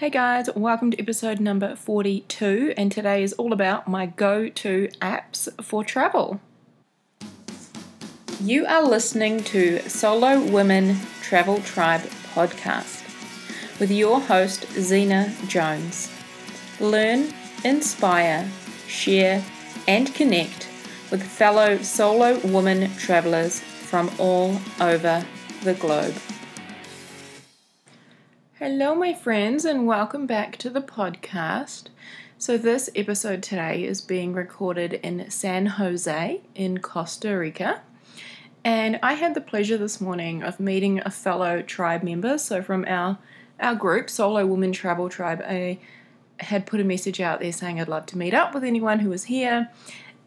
Hey guys, welcome to episode number 42, and today is all about my go to apps for travel. You are listening to Solo Women Travel Tribe podcast with your host, Zena Jones. Learn, inspire, share, and connect with fellow solo woman travelers from all over the globe. Hello, my friends, and welcome back to the podcast. So, this episode today is being recorded in San Jose in Costa Rica. And I had the pleasure this morning of meeting a fellow tribe member. So, from our, our group, Solo Women Travel Tribe, I had put a message out there saying I'd love to meet up with anyone who was here.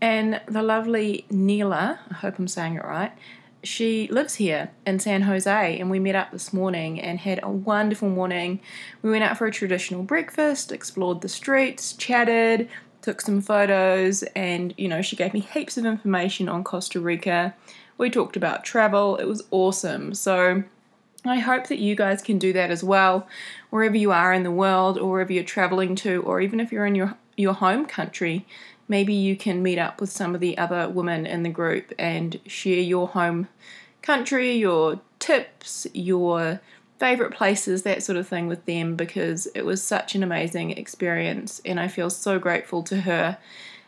And the lovely Neela, I hope I'm saying it right, she lives here in San Jose, and we met up this morning and had a wonderful morning. We went out for a traditional breakfast, explored the streets, chatted, took some photos, and you know, she gave me heaps of information on Costa Rica. We talked about travel, it was awesome. So, I hope that you guys can do that as well, wherever you are in the world, or wherever you're traveling to, or even if you're in your, your home country maybe you can meet up with some of the other women in the group and share your home country, your tips, your favorite places, that sort of thing with them because it was such an amazing experience and I feel so grateful to her.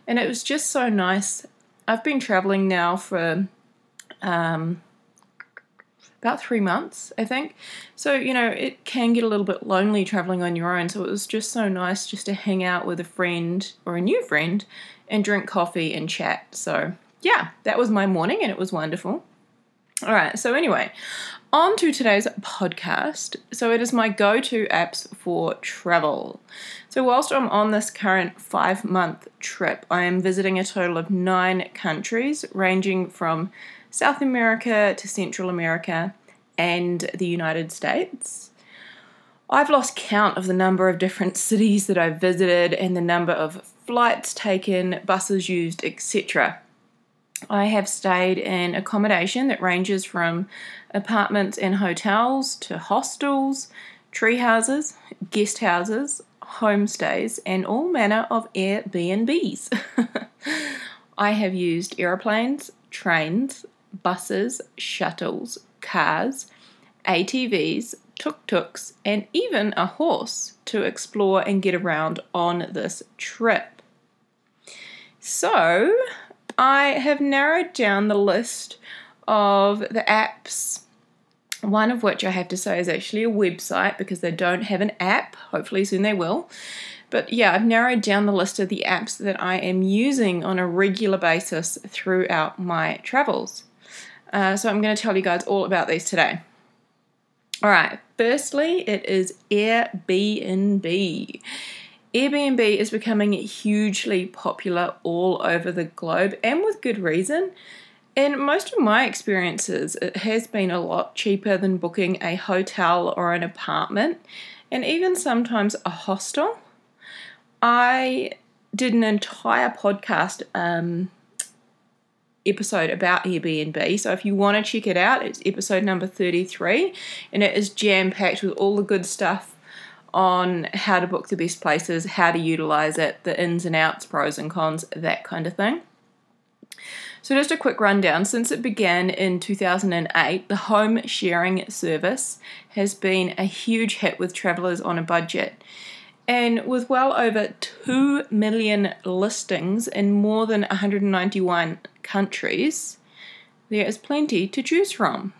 And it was just so nice. I've been traveling now for um, about three months, I think. So, you know, it can get a little bit lonely traveling on your own. So, it was just so nice just to hang out with a friend or a new friend and drink coffee and chat. So, yeah, that was my morning and it was wonderful. All right, so anyway, on to today's podcast. So, it is my go to apps for travel. So, whilst I'm on this current five month trip, I am visiting a total of nine countries, ranging from South America to Central America and the United States. I've lost count of the number of different cities that I've visited and the number of flights taken, buses used, etc. I have stayed in accommodation that ranges from apartments and hotels to hostels, tree houses, guest houses, homestays, and all manner of Airbnbs. I have used aeroplanes, trains, buses, shuttles, cars, ATVs, tuk tuks, and even a horse to explore and get around on this trip. So, I have narrowed down the list of the apps, one of which I have to say is actually a website because they don't have an app. Hopefully, soon they will. But yeah, I've narrowed down the list of the apps that I am using on a regular basis throughout my travels. Uh, so I'm going to tell you guys all about these today. All right, firstly, it is Airbnb. Airbnb is becoming hugely popular all over the globe and with good reason. In most of my experiences, it has been a lot cheaper than booking a hotel or an apartment, and even sometimes a hostel. I did an entire podcast um, episode about Airbnb. So if you want to check it out, it's episode number 33 and it is jam packed with all the good stuff on how to book the best places, how to utilize it, the ins and outs, pros and cons, that kind of thing. So, just a quick rundown. Since it began in 2008, the home sharing service has been a huge hit with travelers on a budget. And with well over 2 million listings in more than 191 countries, there is plenty to choose from.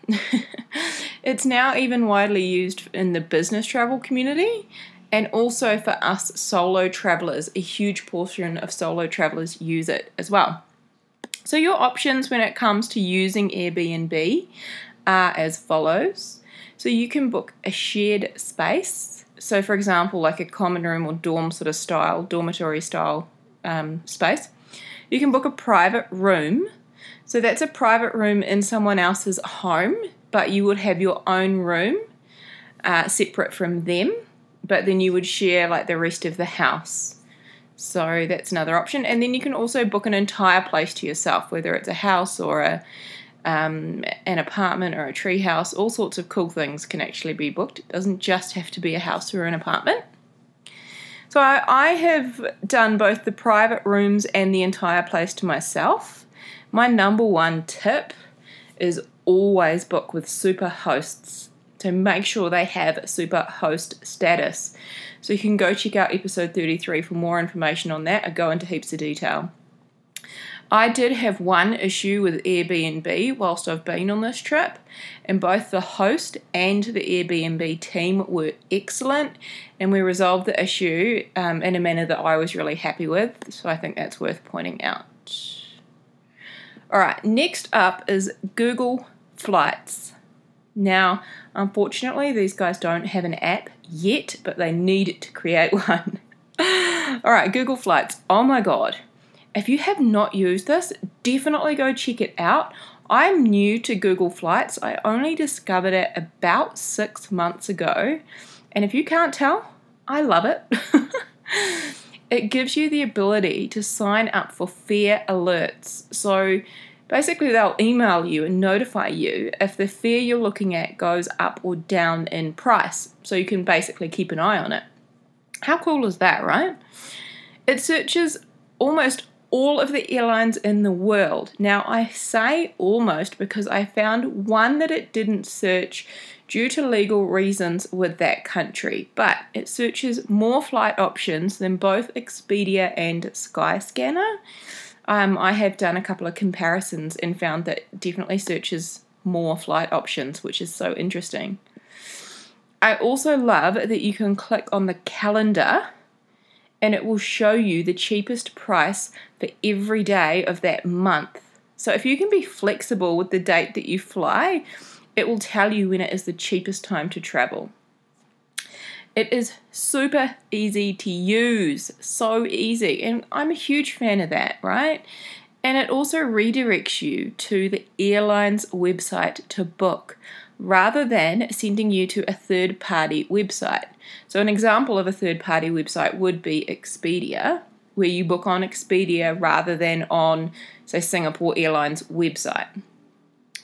it's now even widely used in the business travel community and also for us solo travelers. A huge portion of solo travelers use it as well. So, your options when it comes to using Airbnb are as follows. So, you can book a shared space so, for example, like a common room or dorm sort of style, dormitory style um, space, you can book a private room. So, that's a private room in someone else's home, but you would have your own room uh, separate from them, but then you would share like the rest of the house. So, that's another option. And then you can also book an entire place to yourself, whether it's a house or a um, an apartment or a tree house, all sorts of cool things can actually be booked. It doesn't just have to be a house or an apartment. So I, I have done both the private rooms and the entire place to myself. My number one tip is always book with super hosts to make sure they have super host status. So you can go check out episode 33 for more information on that. I go into heaps of detail. I did have one issue with Airbnb whilst I've been on this trip, and both the host and the Airbnb team were excellent, and we resolved the issue um, in a manner that I was really happy with, so I think that's worth pointing out. All right, next up is Google Flights. Now, unfortunately, these guys don't have an app yet, but they need to create one. All right, Google Flights. Oh my god if you have not used this, definitely go check it out. I'm new to Google Flights. I only discovered it about six months ago. And if you can't tell, I love it. it gives you the ability to sign up for fare alerts. So basically, they'll email you and notify you if the fare you're looking at goes up or down in price. So you can basically keep an eye on it. How cool is that, right? It searches almost all of the airlines in the world. Now, I say almost because I found one that it didn't search due to legal reasons with that country, but it searches more flight options than both Expedia and Skyscanner. Um, I have done a couple of comparisons and found that definitely searches more flight options, which is so interesting. I also love that you can click on the calendar and it will show you the cheapest price for every day of that month. So if you can be flexible with the date that you fly, it will tell you when it is the cheapest time to travel. It is super easy to use, so easy, and I'm a huge fan of that, right? And it also redirects you to the airline's website to book rather than sending you to a third party website. So, an example of a third party website would be Expedia, where you book on Expedia rather than on, say, Singapore Airlines website.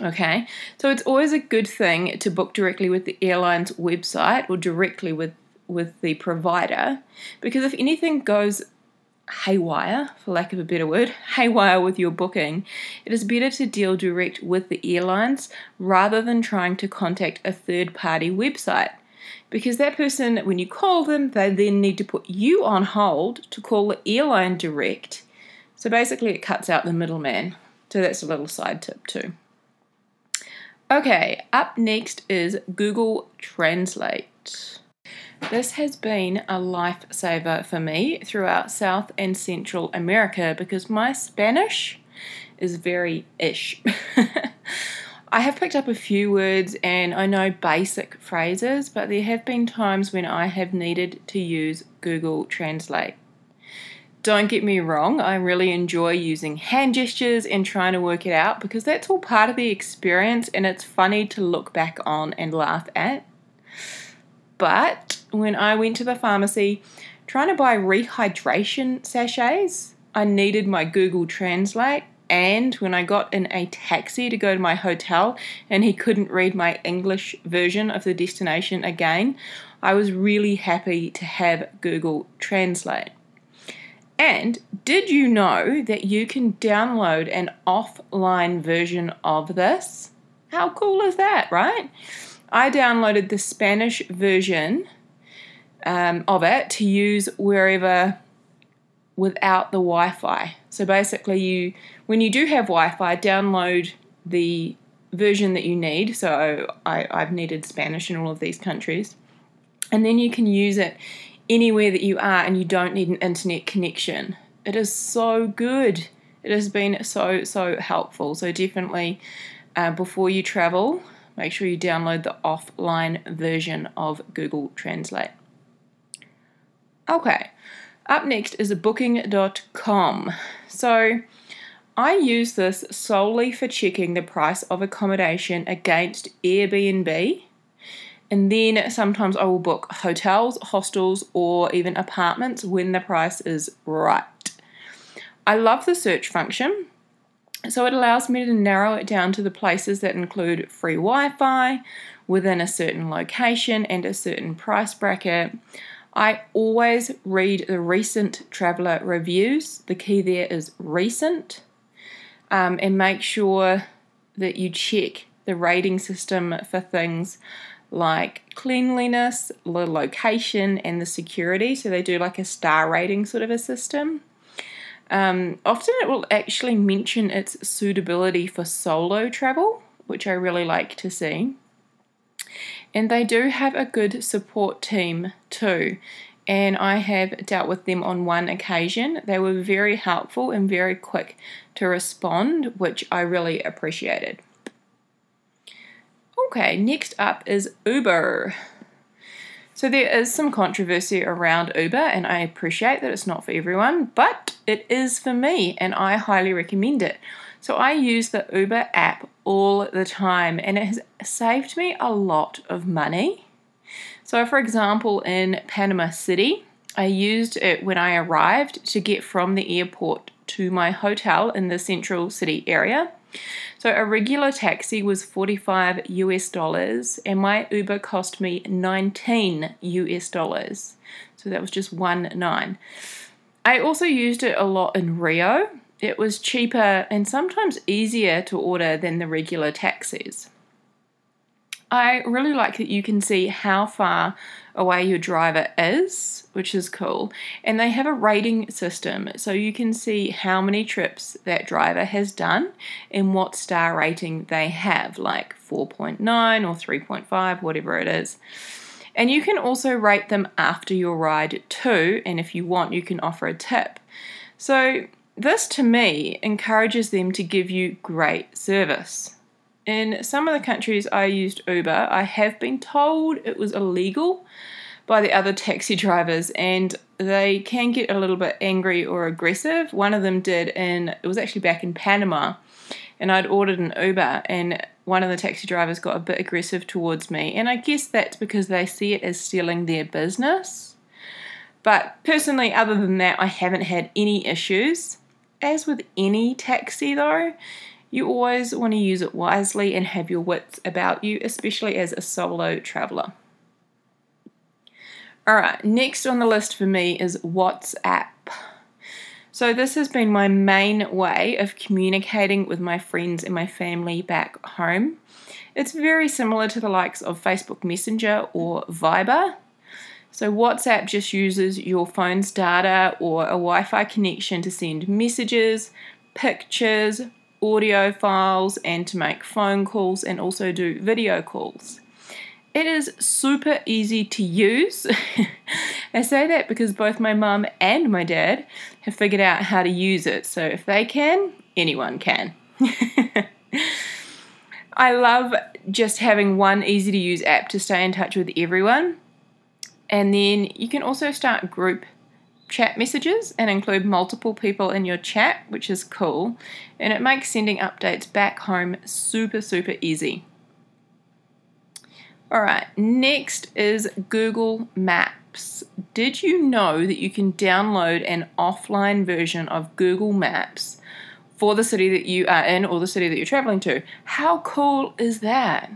Okay, so it's always a good thing to book directly with the airline's website or directly with, with the provider because if anything goes haywire, for lack of a better word, haywire with your booking, it is better to deal direct with the airlines rather than trying to contact a third party website. Because that person, when you call them, they then need to put you on hold to call the airline direct. So basically, it cuts out the middleman. So that's a little side tip, too. Okay, up next is Google Translate. This has been a lifesaver for me throughout South and Central America because my Spanish is very ish. I have picked up a few words and I know basic phrases, but there have been times when I have needed to use Google Translate. Don't get me wrong, I really enjoy using hand gestures and trying to work it out because that's all part of the experience and it's funny to look back on and laugh at. But when I went to the pharmacy trying to buy rehydration sachets, I needed my Google Translate. And when I got in a taxi to go to my hotel and he couldn't read my English version of the destination again, I was really happy to have Google Translate. And did you know that you can download an offline version of this? How cool is that, right? I downloaded the Spanish version um, of it to use wherever without the Wi-Fi. So basically, you when you do have Wi-Fi, download the version that you need. So I, I've needed Spanish in all of these countries, and then you can use it anywhere that you are, and you don't need an internet connection. It is so good. It has been so so helpful. So definitely, uh, before you travel, make sure you download the offline version of Google Translate. Okay, up next is booking.com. So I use this solely for checking the price of accommodation against Airbnb. And then sometimes I will book hotels, hostels, or even apartments when the price is right. I love the search function. So it allows me to narrow it down to the places that include free Wi Fi within a certain location and a certain price bracket. I always read the recent traveler reviews. The key there is recent. Um, and make sure that you check the rating system for things like cleanliness, the location, and the security. So they do like a star rating sort of a system. Um, often it will actually mention its suitability for solo travel, which I really like to see. And they do have a good support team too. And I have dealt with them on one occasion. They were very helpful and very quick to respond, which I really appreciated. Okay, next up is Uber. So there is some controversy around Uber, and I appreciate that it's not for everyone, but it is for me, and I highly recommend it. So I use the Uber app all the time, and it has saved me a lot of money. So, for example, in Panama City, I used it when I arrived to get from the airport to my hotel in the central city area. So a regular taxi was 45 US dollars and my Uber cost me 19 US dollars. So that was just 1 9. I also used it a lot in Rio it was cheaper and sometimes easier to order than the regular taxis. I really like that you can see how far away your driver is, which is cool. And they have a rating system, so you can see how many trips that driver has done and what star rating they have, like 4.9 or 3.5, whatever it is. And you can also rate them after your ride too, and if you want, you can offer a tip. So this to me encourages them to give you great service. In some of the countries I used Uber, I have been told it was illegal by the other taxi drivers and they can get a little bit angry or aggressive. One of them did, and it was actually back in Panama, and I'd ordered an Uber, and one of the taxi drivers got a bit aggressive towards me. And I guess that's because they see it as stealing their business. But personally, other than that, I haven't had any issues as with any taxi, though, you always want to use it wisely and have your wits about you, especially as a solo traveler. Alright, next on the list for me is WhatsApp. So, this has been my main way of communicating with my friends and my family back home. It's very similar to the likes of Facebook Messenger or Viber. So, WhatsApp just uses your phone's data or a Wi Fi connection to send messages, pictures, audio files, and to make phone calls and also do video calls. It is super easy to use. I say that because both my mum and my dad have figured out how to use it. So, if they can, anyone can. I love just having one easy to use app to stay in touch with everyone. And then you can also start group chat messages and include multiple people in your chat, which is cool. And it makes sending updates back home super, super easy. All right, next is Google Maps. Did you know that you can download an offline version of Google Maps for the city that you are in or the city that you're traveling to? How cool is that?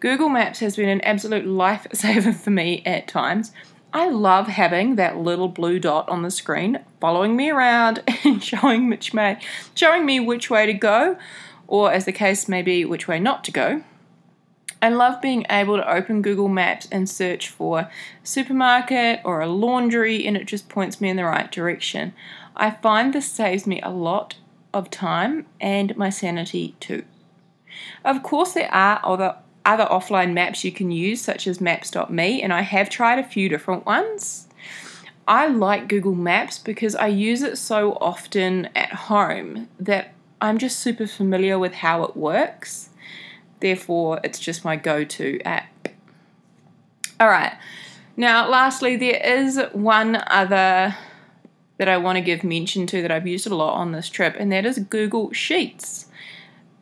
Google Maps has been an absolute lifesaver for me at times. I love having that little blue dot on the screen following me around and showing which may showing me which way to go, or as the case may be, which way not to go. I love being able to open Google Maps and search for a supermarket or a laundry and it just points me in the right direction. I find this saves me a lot of time and my sanity too. Of course, there are other other offline maps you can use, such as maps.me, and I have tried a few different ones. I like Google Maps because I use it so often at home that I'm just super familiar with how it works. Therefore, it's just my go to app. All right. Now, lastly, there is one other that I want to give mention to that I've used a lot on this trip, and that is Google Sheets.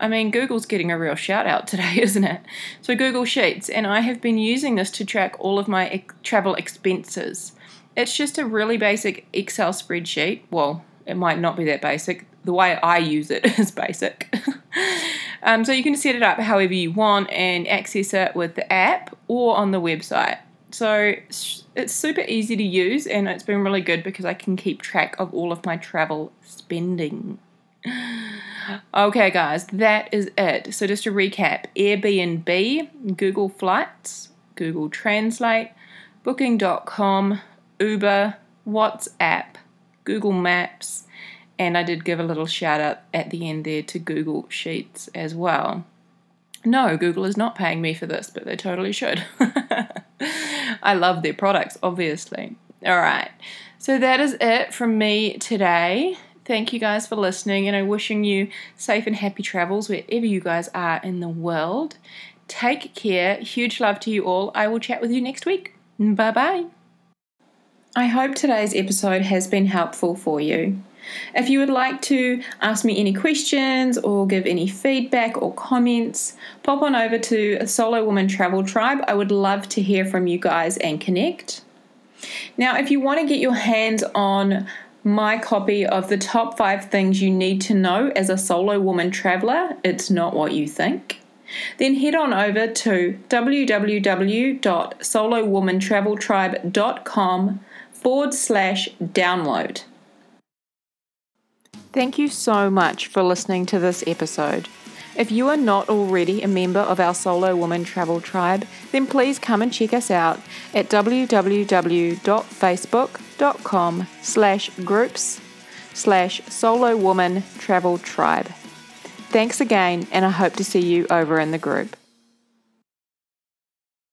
I mean, Google's getting a real shout out today, isn't it? So, Google Sheets, and I have been using this to track all of my ex- travel expenses. It's just a really basic Excel spreadsheet. Well, it might not be that basic. The way I use it is basic. um, so, you can set it up however you want and access it with the app or on the website. So, it's super easy to use and it's been really good because I can keep track of all of my travel spending. Okay, guys, that is it. So, just to recap Airbnb, Google Flights, Google Translate, Booking.com, Uber, WhatsApp, Google Maps, and I did give a little shout out at the end there to Google Sheets as well. No, Google is not paying me for this, but they totally should. I love their products, obviously. All right, so that is it from me today. Thank you guys for listening, and I'm wishing you safe and happy travels wherever you guys are in the world. Take care. Huge love to you all. I will chat with you next week. Bye bye. I hope today's episode has been helpful for you. If you would like to ask me any questions or give any feedback or comments, pop on over to Solo Woman Travel Tribe. I would love to hear from you guys and connect. Now, if you want to get your hands on my copy of the top five things you need to know as a solo woman traveler, it's not what you think. Then head on over to www.solowomantraveltribe.com forward slash download. Thank you so much for listening to this episode. If you are not already a member of our Solo Woman Travel Tribe, then please come and check us out at www.facebook.com slash groups slash Solo Woman Travel Tribe. Thanks again, and I hope to see you over in the group.